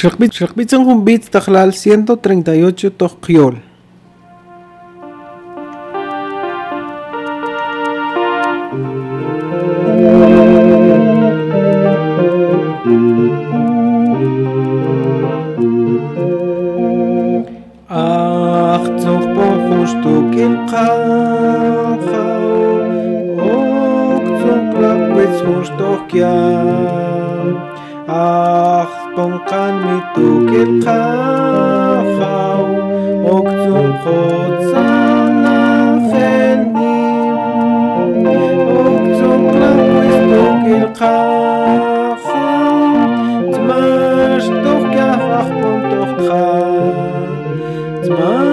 Shakbitzan Humbitz Tajlal 138 Tojkiol. Ach, קולקן מתוקף חחאו, עוקצון חוצן לחנים, עוקצון קלאויס תוקף חחאו, תמש תוך כך אך פון תוך תך, תמש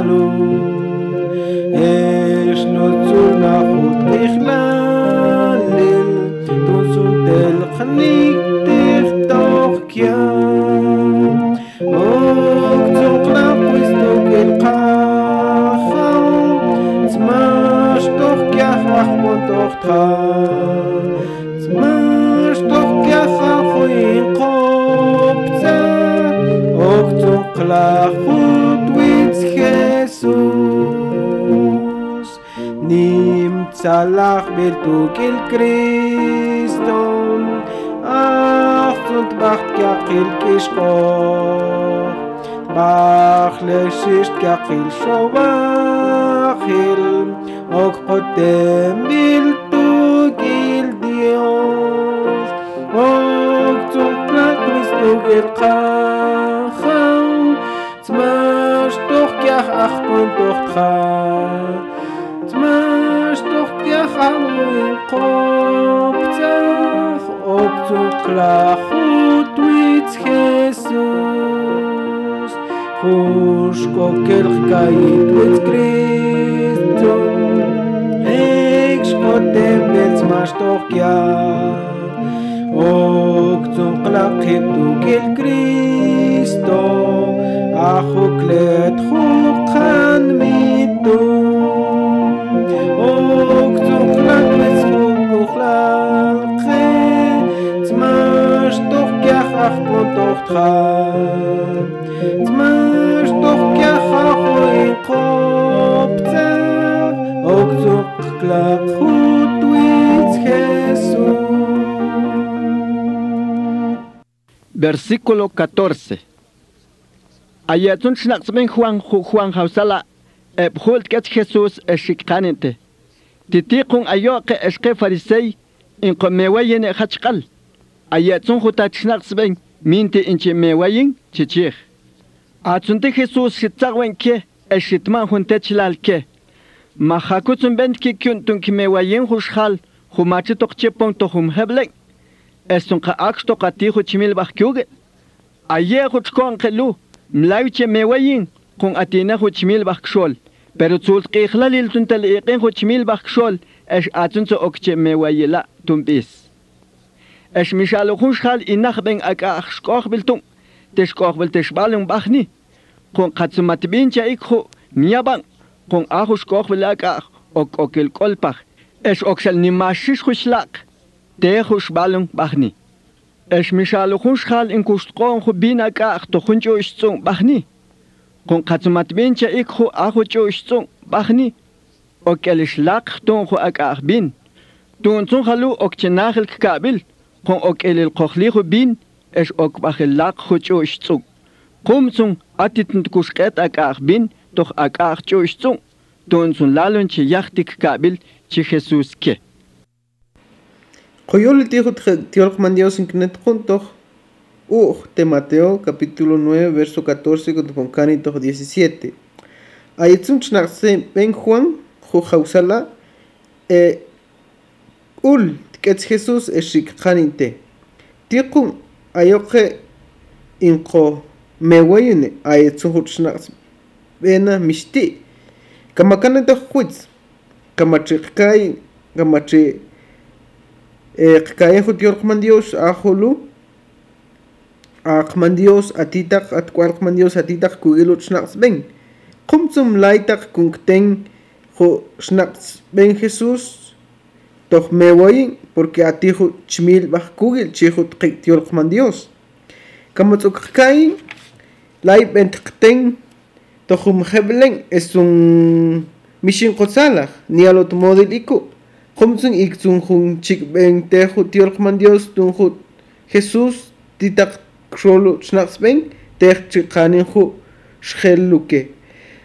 כלול, אש נוצו נחות ככלל, תוצו תל חנין נמצא לך בלתוק אל קריסטון אך צונט באcht כחיל כשכוח באך לשישט כחיל שובחיל אוק חותם בלתוק אל דיוס אוק צונט לך קריסטוק אל חכם Hauptsache, ob du klar und Jesus. Husch, kokel, kait, mit Christo. Eks kotem, jetzt machst doch ja. Ok, zum Christo, ach, okler, Versículo 14. Ayatun Juan Ju- Juan Hausala ebhult ket Jesus eshikkanente. Titiqun ayoqe eshke farisei qomewayen khachqal. Ayatun minte inche mewayin chichich. Atsunte Jesus shitzawen ke eshitman huntechlal ke. Mahakutun bent ki kyuntun ki mewayin hushal humachi tokchepon tohum heblek. Estun ka aks tokati huchimil bakkyuge. Aye huchkon kelu mlawche mewayin kun atina huchmil bakshol pero tsul qixlal il tuntal iqin huchmil bakshol esh atun so okche mewayila اش مشال خوشحال انخ بن اكا اخشكوخ بلتم تشكوخ بلتشبالم بخني قون قاتسمات بين چايكو ميابان قون اخشكوخ بلاكا اوك اوكل كولبخ اش اوكسل نماشش خوشلاق تي خوشبالم بخني اش مشال خوشحال ان كوشتقون خو بينا كا اختو خنچو اشتون بخني قون قاتسمات بين چايكو اخو چو اشتون بخني اوكل شلاق تون خو اكا اخ بين تون تون خلو اوكتناخل كابل kun okelil qokhli khu bin esh ok bakhil laq khucho ishtsung qumtsung atitnt kushqet akah bin cho lalun yachtik kabil chi Jesus ke. Coyol Knet de Mateo, capítulo 9, verso 14, con Poncanito 17. Ayetzun Chnakse Ben Juan, Jujausala, e Ul, Ketz Jesus exik kaninte. Tikum ayoke inko mewayene ayetsu hutschnax bena mishti. Kamakane de kai, Kamachikkai kai eh, kaya hutior kmandios ahulu. Akmandios atitak at kwarkmandios atitak kugiluchnax ben. Kommt zum Leitag kunkten ho schnax ben Jesus toj mewoyin porque atiju chmil baj kugil chijut qik yolqman Dios. Kamotzukkayin lay bentqten tojum heblen es un mishin qotsalaj ni alot model iku. Qumtsun iktsun jun chik ben teju tiolqman Dios tun jut Jesús titaq xolo xnaqs ben tej chiqanin ju xhelluke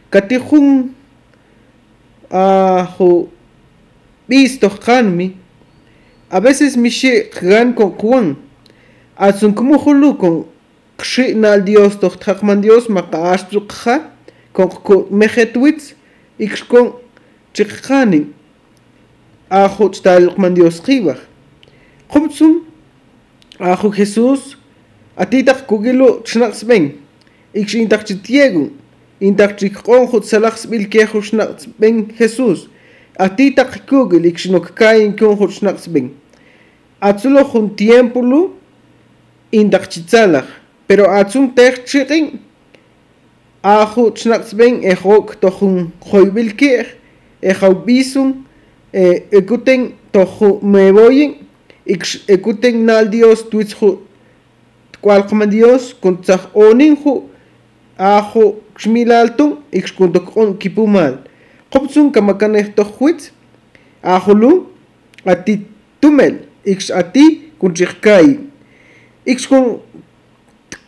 katijun a bistokqanmi a veces mishi qan con kuan atsun como julu con qshina al dios toj taqman dios maqaashtru qha con ku mejetwitz a hot ajo man dios qibaj qumtsum ajo jesus atitaq kugilu chnaqsben ikshintaq chitiegun intaq chikqon jutsalaqsbil kejo chnaqsben jesus Jesús atitaq kugil iksh nok kain kon jut xnaqs ben atzulo jun tiempo lu intaq chitsalaj. Pero atzum tej chiqin ajo xnaqs ben ejok tojun joybil kej ejaubisum ekuten tojo meboyin ekuten nal Dios tuitzjo kualqman Dios kun tzaj onin ju ajo xmilaltun ix kun tokon kipumal qopsun kamakaneh tojwitz ajolu ati tumel ix ati kun chikkai ix kun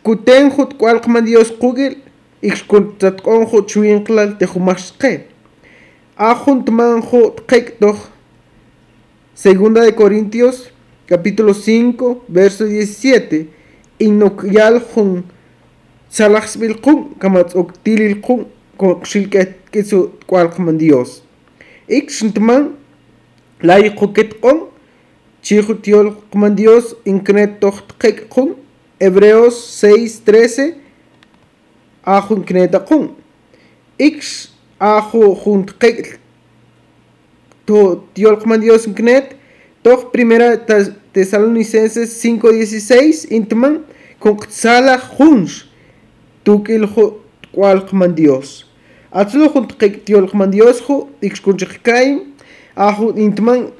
kuten ju kualqman Dios qugil ix kun tatkon ju chuinqlal tejumaxqe ajun tmanjo tqek toj. Segunda de Corintios capítulo 5 verso 17 inokyal jun salaxbil qum kamatz kisu kualqman Dios. Ik xintman lay quket qom chihu tiol qman Dios inknet toj tqek qum Hebreos 6 13 ajun kneta qum ik ajo jun tqek to tiolqman Dios inknet toj primera Tesalonicenses 5:16 intman con qtsala junx tukil kualqman Dios Atzlujun tiolkman dioshu, ixkunchikraim, ahu intman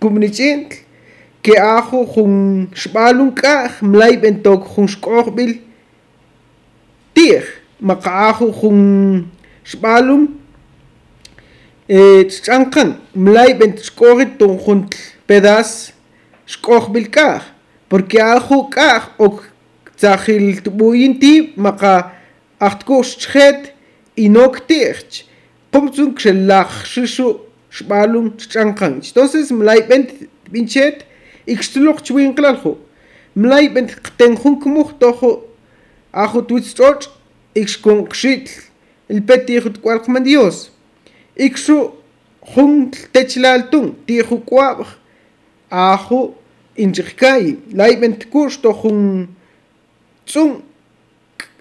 kumnichintl, ke ahu jun xbalun kaj, mlaib entok jun xkohbil, tir, maka ahu jun xbalun, e, tschankan, mlaib ent xkohit ton jun pedas xkohbil kaj, porque ahu kaj ok tzahil tubuyin ti, maka ahtkush chhet, иноктерч пумцун кшеллааршишу шмалум чанкан entonces млайбент винчет икстулорч винклалху млайбент ктен хункмух тоху аху туцчоч икшкун кшитл илпетихут квалкман диос икшу хунтл течлаалтун тихуква аху инжиркай лайбент куш тохун цун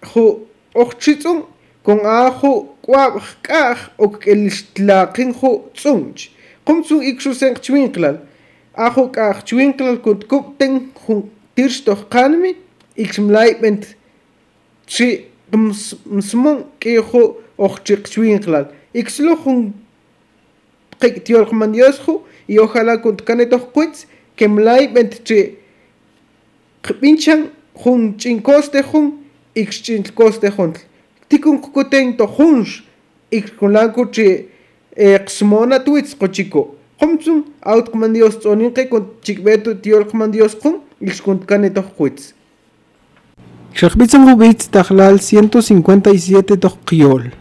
ху орчицун kungahu kwabkah okilxtlaqinhu tzunch qumtsu ikxusen chwinklal. Ajo kah chwinklal kutkupten jun tirxtojqanmi ikxmlaibent chi msmun k'ijo ojchiq chwinklal. Ikxlo jun qiktiolqman diosju y ojalá kuntkanetojkuitz kemlaibent chi qpinchan hung chinkoste hung ikxch'intlkostej jontl tikun kukuten to junx ix kulanko chi xmona tuits qochiko qomtsun outqman Dios tsoninqe con chikbeto tiolqman Dios jun ix con canetos quits Xaqbitzan Rubitz Tajlal 157 Toqiol.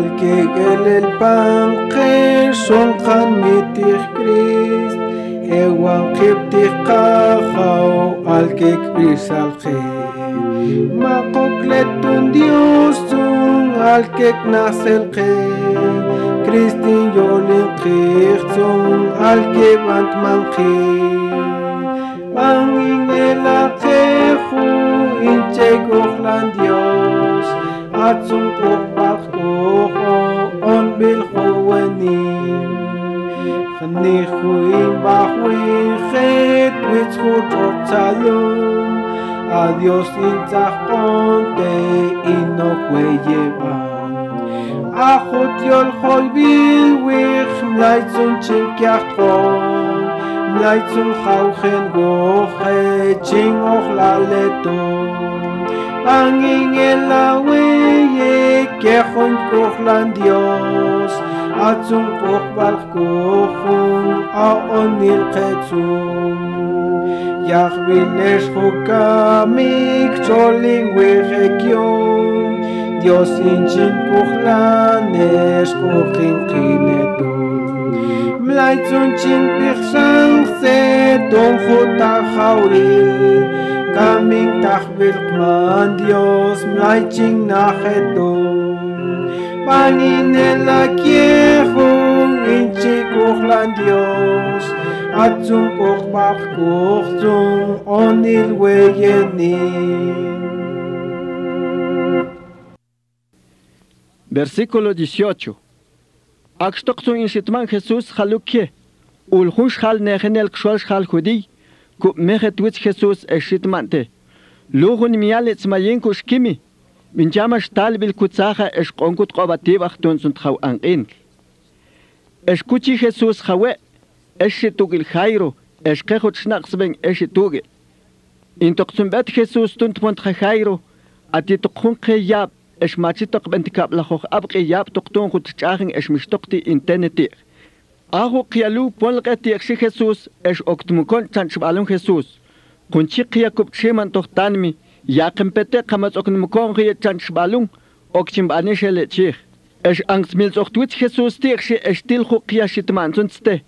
Al kegel el Alkik elilpan qir sunqan mitih krist Ewan qibtih qajaw alkik risalqir Maqukletun diusun alkik nasilqir Kristin yolin man alkib antman qir el elaqeju inchek uxlan dios Atzun uqbaq وقوع بالخوانين خني خوين بخوي خيط بتخوت وتالو Adiós sin tajponte y no fue llevan. Ajut yol holbil wich mlaitzun chinkiachton. Mlaitzun jauchen goje ching ojlaleton. Angin en la kechon kuchlan Dios, atzum kuchbal kuchun, aonil ketzum. Yahvinesh chukamik cholim wichekyom, Dios inchin kuchlanesh kuchin kinetum. Mlaitzun chin pichsang se don chutachawil, Kamin tachbirkman Dios, mlaitzin nachetum. Panin el akiechun inchi kuchlan Dios Atzum Versículo 18. Akstoqtun inshitman Jesús halukie. Ulhun shal negenel kshol shal judi. Ku mehet witz Jesús eshitmante. Kushkimi. Min jama shtal bil kutsaha eshkonkut qobatibach tunsunt chaw anqin. Escuchi Jesús jawe. Eshitugil Jairo. Eshkehut shnaqsben eshitugil. Intoqsumbet Jesús tunt pont Jairo. Atituqun qeyab. اش ماتشتق بنت كاب لخوخ ابقي ياب تقتون خد تشاخن اش مشتقتي انتنتي اهو قيالو بولغتي اكشي خيسوس اش اوكتمكون تنشبالون خيسوس كونشي قيا كوب تشيمان تختانمي يا قمبتي قمت اوكنمكون قيا تنشبالون اوكتم بانيشل تشيخ اش انكس ميلز اوكتويت خيسوس تيخشي اش تيلخو قيا شتمان سنسته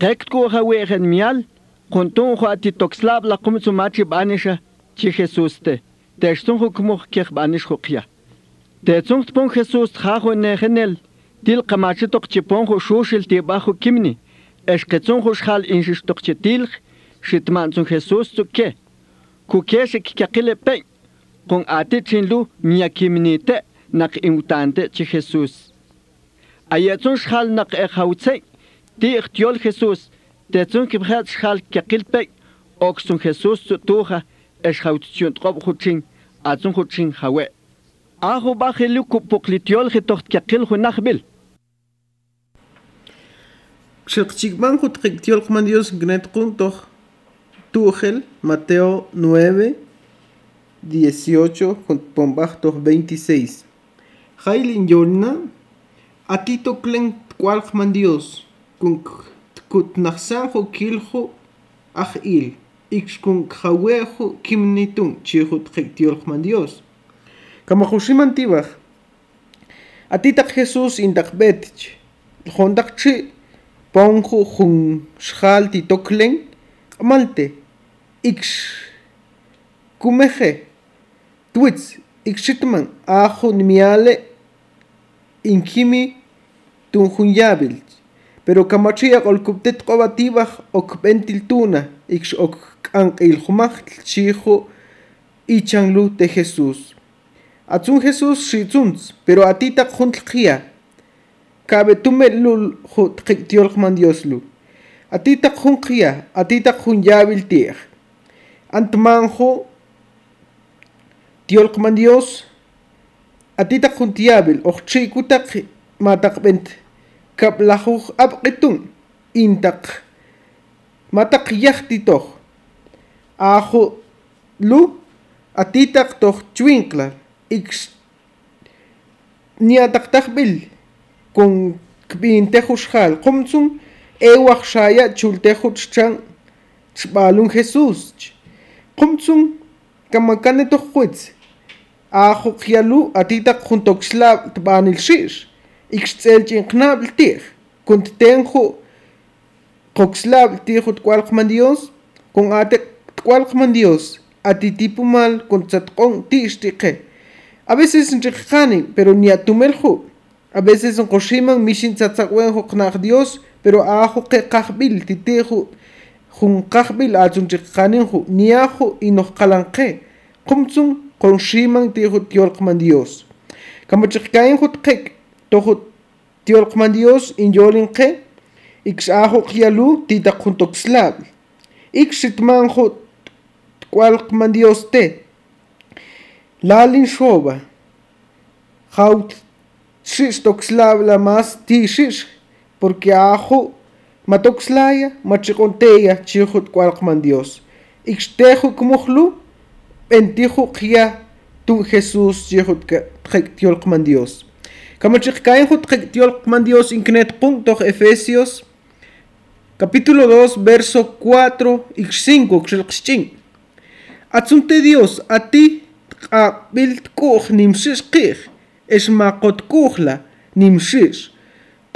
قيكت كو خويخن ميال كنتون خو اتي توكسلاب لقمت سماتي بانيشا تشي خيسوس تي تشتون خو كموخ كيخ بانيش خو قيا Tezungt pon Jesús trajo negenel, til kamachitok chiponjo shushil tibajo kimni, eshketzunjo shal inshistok chitilj, shitmanzun Jesús tzuke, kukeshe kikakile pe kung ate chinlu miyakimnite nak imutante chi Jesus. Ayatun shal nak e khawtse ti ikhtiol Jesus tetun kibhat shal kakil pe oksun Jesus tuha eskhawtsun qob khuchin atun khuchin hawe. Ahu bakhilu kupuklitiol khitoht kakil khunakhbil. Chikchikman khutqiktiol qman Dios gnetqun toch Tugel, Mateo 9, 18, pombachtoch 26. Jailin Yolna, atito klen kwalchman Dios, kun kut nachsanjo kiljo ach il, ix kun jawejo kimnitun, chihut man Dios. Kamajushim antibaj. Atitak Jesús indak betich. Hondak chi ponjo jun shal titoklen malte ix kumeje twits ixitman ajo nimiale. Inkimi tun jun yabil pero kamachia olkuptet qobatibaj ok bentiltuna ix ok kanqil jumaj chijo. Ichanlu de Jesús. Atsun Jesús shitzuns, pero a ti tak juntlkia. Cabe tu me lul jut tiol man Dios lu. A ti antumanjo tiolqman Dios atitaq juntiyabil oqchiykutaq mataqb'ent kablajuj ab'qitun intak matak yajtitoj aju lu atitaq toj chwinkla ikx niataqtajb'il kun kb'intejuj xjal qumtsun ewaj xaya chultejuj ch'chan xb'alun qumtzun kamakane tohquitz ajo qialu atitaq juntoqxlab tb'anilxix ikxtzelch'inknab ltij kunttenju qoxlab ltiju tkual qman dios kun ate tkual qman dios atitipu mal kuntzatq'on tixtiqe a veces nriqqani pero ni atumelju a veces nqoximan mixin tzatzaq'uenju qnaj dios pero ajo qeqajb'il titiju titeju jun kahbil achun chikanin ju niajo y nos kalanque kumtsun koshiman tiju tiolkman Dios tohu tiolkman Dios in yolin ke ix ajo tita ju Dios te lalin shoba haut shish la mas ti porque matoxlaya machiconteya chihut cualqman Dios. Ixtejo kumuhlu entijo kia tu Jesús chihut tiolqman Dios. Kamachikain hut tiolqman Dios inknet punto Efesios capítulo 2 verso 4 y 5 xilqxchin Atsunte Dios a ti qabilt kuj nimshish qij es maqot kujla nimshish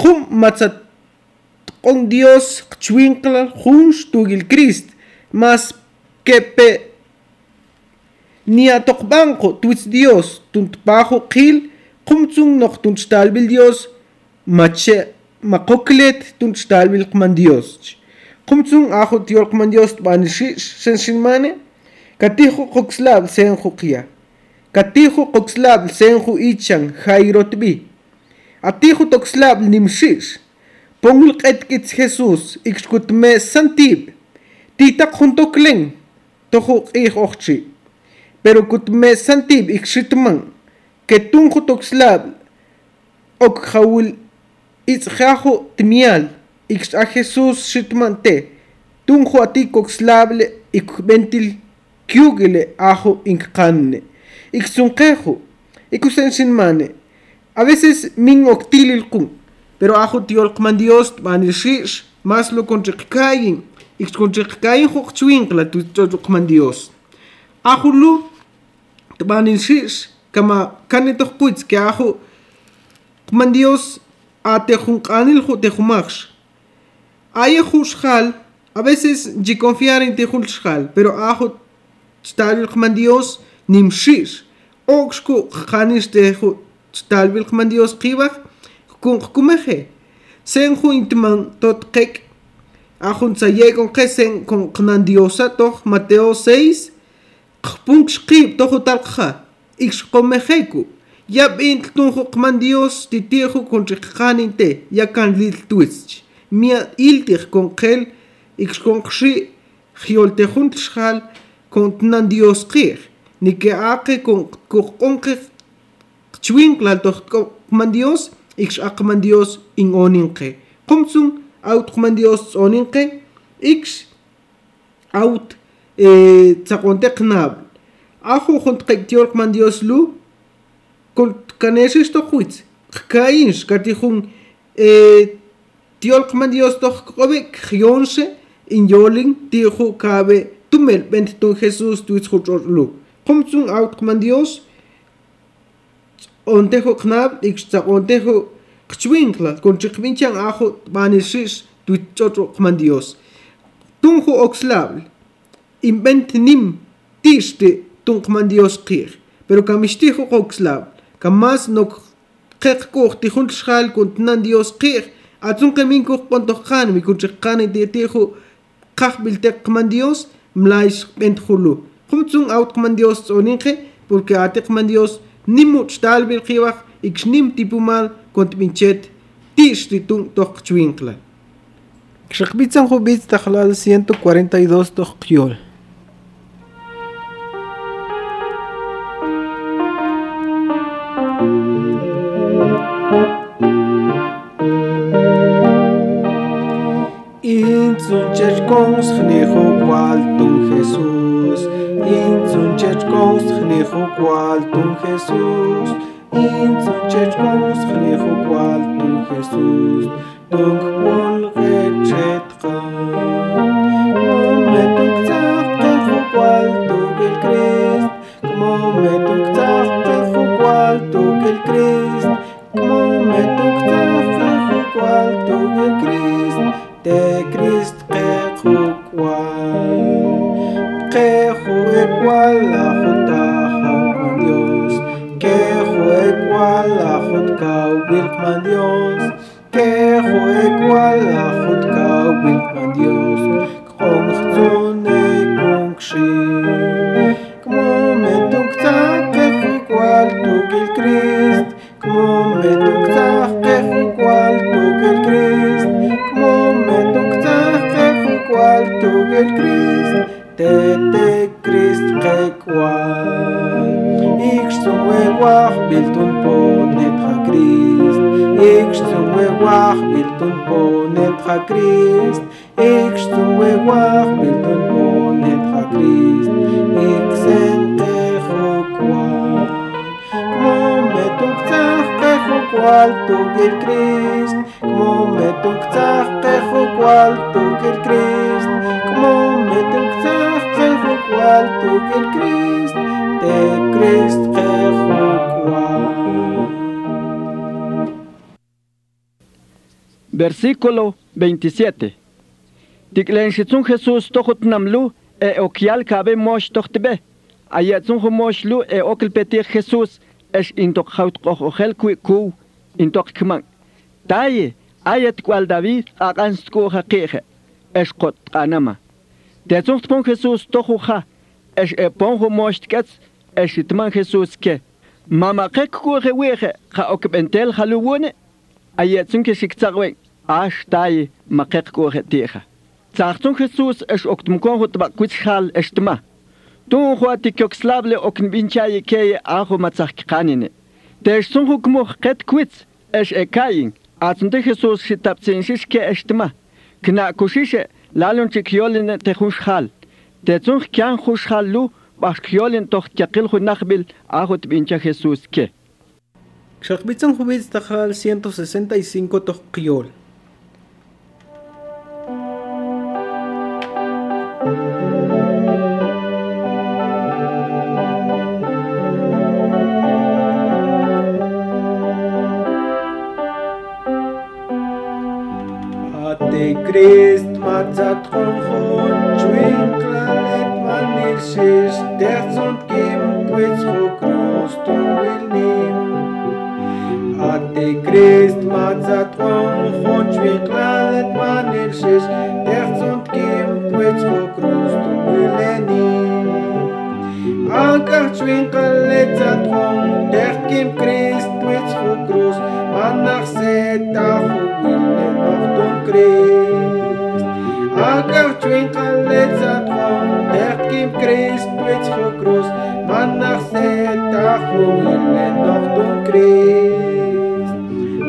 qum matzat con Dios chwinkla junsh tugil Christ mas que pe ni a tokbanko tuits Dios tunt bajo qil qumtsung noch tunt stalbil Dios mache makoklet tunt stalbil qman Dios. Qumtsung ajo tiol qman Dios banishi senshinmane katijo qoxlab sen juqia katijo qoxlab sen ju ichan jairotbi atijo toxlab nimshish pongul qetkits Jesús ixkutme santib. Tita juntoklen tojo qij oxchi pero kutme santib ixitman que tunjo toxlab ok jawil itzjajo tmial ix a Jesús shitman te. Tunjo ati coxlable ikbentil kyugile ajo inkkanne ixunqejo ikusensinmane a veces min octilil kun pero ajo tiolqman Dios banilshish mas lo konchiqkayin ixkonchiqkayin joqchwinkla tuchoqman Dios. Ajo lu banilshish kama kanitoqpuitz que ajo qman Dios atejunqanil jo tejumaqsh aya jushjal a veces ji confiar en tejulshjal pero ajo stabil qman Dios nimshish oxku qanis teju stabil qman Dios qibaj kunqkumaje sen jun intiman totqek ajun tsayekonqe sen konqnandiosa toj mateo 6 qpunq xqib tojo talqja iqxqomejeku yab'in tun qman dios titiju kan yakan liltuisch mia iltij konqel iqxkonqxi jioltejun tlxjal kontnan dios qij nikeaqe konqonqe qchwin tlaltojqman dios Ich akkmandios in ixch'aqamantios inq'oninqi qumtzun awt'qmantios tz'oninqi ikx awt eh, tzaq'ontiq nabl ajuj juntq'iktiol qmantios lu? Kulkanexix toqwitz qka'inx katijun eh, tiol qmantios toj kq'obe qyonxe inyolin tiju kabe tumel b'ent tun jesús tuitz juch'orlu qumtzun awt qmantios ontejo knab ixta ontejo qchwinkla con chiqvinchan ajo banishish tuichocho qman Dios tunjo oxlable invent nim tiste tun qman Dios qir pero kamishtijo oxlable kamas no qeq kuj tijun xal con tnan Dios qir atun qamin kuj qontoqan mi kun chiqan tijo qajbil te qman Dios mlaish bent julu qumtsung out qman Dios oninje porque ate qman Dios nimuch talbil qiwaq ixnim tipumal kont minchet tish titun toq chwinkla Xaqbitzan jubitz tajlal 142 toqyol. Intzun chechkons jnejo cual cual tu Jesús. Chechkons jnejo cual tu Jesús. Tunk pol rechetka Me tuk tzaqejo cual tu el Christ Como me tuk tzaqejo cual tu Christ Como me tuk tzaqejo cual tu el Christ Christ quejo cual. Quejo igual Virgen Dios, que fue cual techo kwal tu gil Christ Como me tuktzach techo kwal tu gil Christ Te Christ techo kwal Versículo 27. Tiklenshitsun Jesús tohut namlu e okial kabe mosh tohtebe. Ayatsun hu mosh lu e okil peti Jesús es intok haut koh ochel kui ku intok kman. Taye ayet kwal David ak ansko haqiqe es qot qanama der zuchtpunkt Jesus doch kha es e bon mocht gets es itman Jesus ke. Mama qek ko khwexe kha ok bentel khalwone ayet sunke shiktsarwe ashtai maqek ko khtiha Zachtung Jesus es ok dem kon hot ba kuts khal estima Don khoati kokslable ok binchaye ke aho matsakh kanine Der sung hukmo qet kwits es e kayin atsunde jesus shitaptsin shish ke estma kna kushishe lalun chikyolin te khush hal te tsun kyan khush halu bas kyolin toch kyaqil khu nakhbil aho bincha jesus ke Xaqbitzan Jubitz Tajal 165 Tojquiol. Ate ქრისტმაც ატყუნხონ ჩვენ კლანეთ მანილშიშ დერძუნ კიმ კვიცხო კრუსტუნ ვილნიმ ატე ქრისტმაც ატყუნხონ ჩვენ კლანეთ მანილშიშ დერძუნ კიმ კვიცხო კრუსტუნ ვილნიმ ანკარ ჩვენ კლანეთ ატყუნ დერტკიმ ქრისტ კვიცხო კრუსტუნ მანახსეტა Twinkle little van derkim kreis twits gekroos Maandag zeta gewoon en nog doen kreis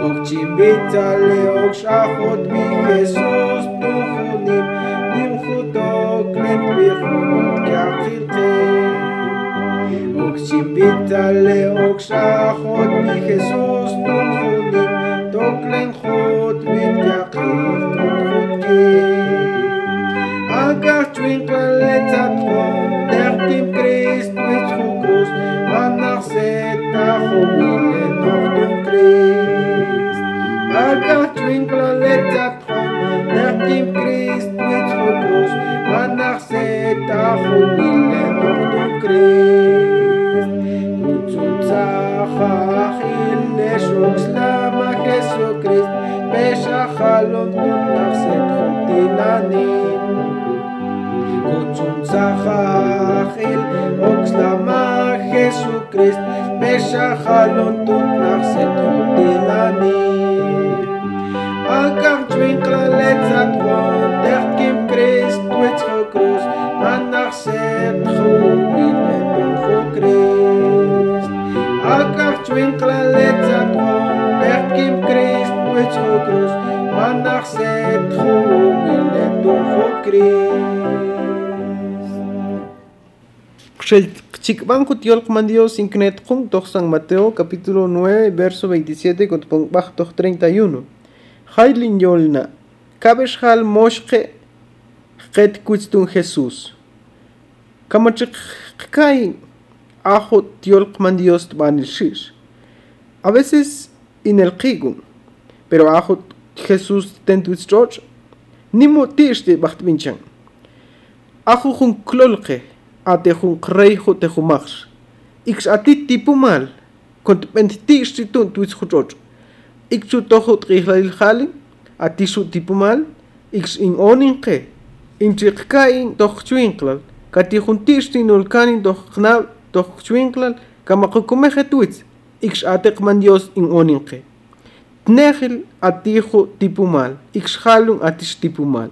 Ook tjimbitale ook shachot mi Jesus toegeneem Nim goed ook let weer goed kjartilteem Ook tjimbitale ook shachot mi Jesus toegeneem Toklen goed wit jakil tot goed keer Masuil paletsa po, dertim kris tuis hukus, manarseta humile nordum Twinkle, twinkle, paletsa po, dertim kris tuis hukus, manarseta humile. კრის მეშა ხალონ ტუნ ნახსე ტუნდილანი აკარ ჯვინკლა ლეცად ვონ დერტკიმ კრის ტუეცხო კრუს მან ნახსე თხუილ ტუნხო კრის აკარ ჯვინკლა ლეცად ვონ დერტკიმ კრის ტუეცხო კრუს მან ნახსე თხუილ ტუნხო კრის ხშელთ ho krus man nach set khuin et ho Christ Chikban Kutiol Dios Inknet Kung San Mateo capítulo 9 verso 27 con Bach Toch 31 Hailin Yolna Kabesh Hal Moshke Ket Kutztun Jesús. Kamachik Kai Ajo Tiol Dios Banil Shish. A veces in el Kigun pero Ajo Jesús Tentuitz George Nimo Tishte Bacht Vinchan Ajo Jun Klolke ότι έχουν κρέχο τε χουμάχ. Ατί τύπου μάλ, κοντ πεντιτή στιτούν του ισχουτζότ. Ήξ του τόχο τριχλαλίλ χάλι, ατί σου τύπου μάλ, ήξ ειν όνιν κε, ειν τσιρκά ειν τόχ τσουίνκλαλ, κατ' ειχουν τί στιν ολκάνιν τόχ χνάλ τόχ τσουίνκλαλ, καμα κοκομέχε τουίτς, ήξ ατέκ μαντιός ειν κε. Τνέχιλ ατί έχω τύπου μάλ, ήξ χάλουν ατί στύπου μάλ.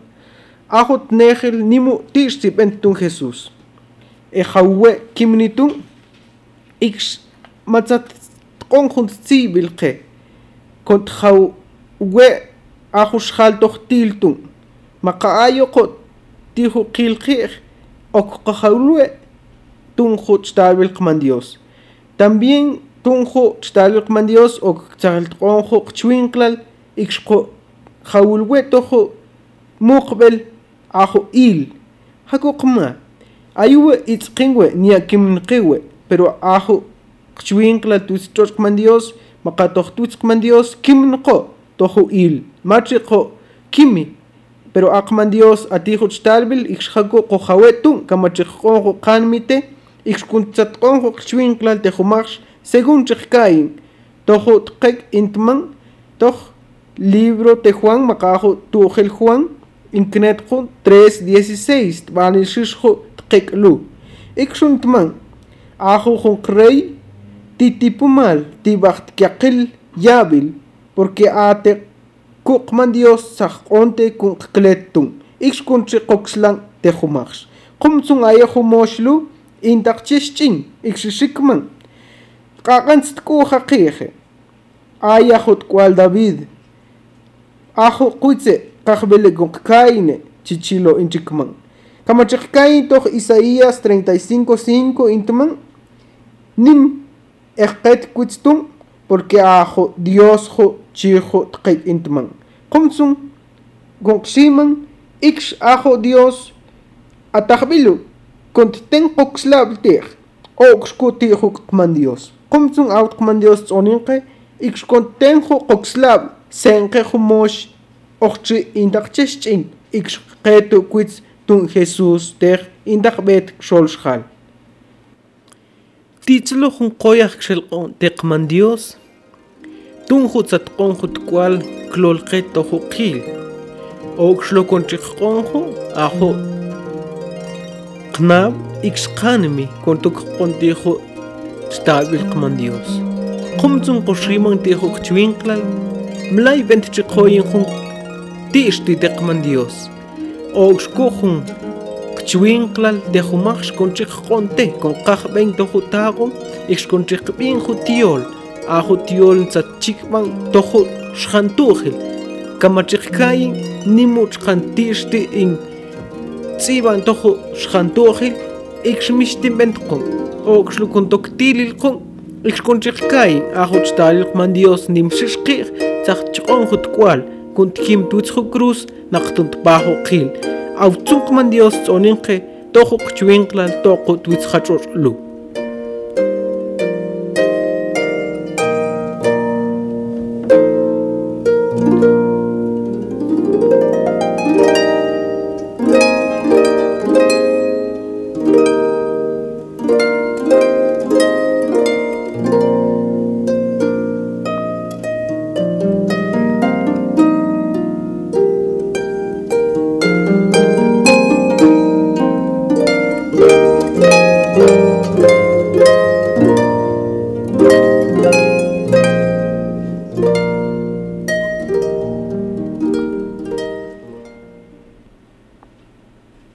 Άχω τνέχιλ νίμου τί στιπέν. إخوة كمنيتون إكس ما تقون كنت تي بالقي كنت خو و أخوش خال تختيلتم ما قايو قد تيخو قيل قيخ أكو تون تنخو تشتابل قمان ديوس. تنبين تون تنخو تشتابل قمان ديوس. أو تغل تقونخو قتشوين قلال. إكشقو خول تخو مقبل أخو إيل. هكو قمان ayuwe itzqinwe niakimnqiwe pero ajo qchwinqlal tuitzchochqman dios maqatoqtuitzqman dios kimnqo tojo il machiqo kimi pero aqman Dios atijo chtalbil ixjako qojawetun kamachiqonjo qanmite ixkuntzatqonjo qchwinqlal tejumax según chiqkain tojo tqek intman toj libro te Juan maqajo tujel Juan inknetjo 3:16 kyk lo. Ek sunt man. Ajo con crey titipumal tibaxtkiaqil yabil porque ate kuqman Dios saqonte kun qkletun. Ik kunchi qoxlan tejumax. Qumtsun ayajo moshlu intaqchishchin ikshishikman. Qaqanst ku haqiqe. Ayajut kwal David. Ajo kuitse qaqbele gunqkaine chichilo inchikman. Kamachikkain toj Isaías 35:5 intman nim eqet kutztun porque ajo Dios jo chijo tqek intman qumtsun gonqximan ix ajo Dios atajbilu konten qoxlabtej oxkutijo qman Dios qumtsun aut qman Dios tsoninqe ix kontenjo qoxlab senqe jumosh oxchi intaqchexchin ix qetu quitz tun Jesus der in der Bet Scholschal. Titzloch un koyach shel teqman Dios. Tun hutzat qonjut kwal klolqet tohuqil. Okshlo konchiqonju ajo. Qnab iksqanmi kontuk qontijo stabil qman Dios. zum qoshriman tijo qchwinqlal. Mlay bent chiqoyin hun tiishti teqman Dios. Dios. Oxkojun qchwinqlal tejumax konchiqonte kon qajben tojo tago ixkonchiqbin jutiol. Ajo tiol tzatchikman tojo xjantujil kamachiqkayin nimu xjantixti in tsiban tojo xjantujil ixmixtin bentqon oxlu kontoktililqon ixkonchiqkayin ajo chtalilqman Dios nimxixqij tzajchqon jutkwal гүнд хим дүцхүг грус нахтунд бааху хил. Авцунг манд ёс цонинхэ тохог чвинглал тохог дүцхачурлу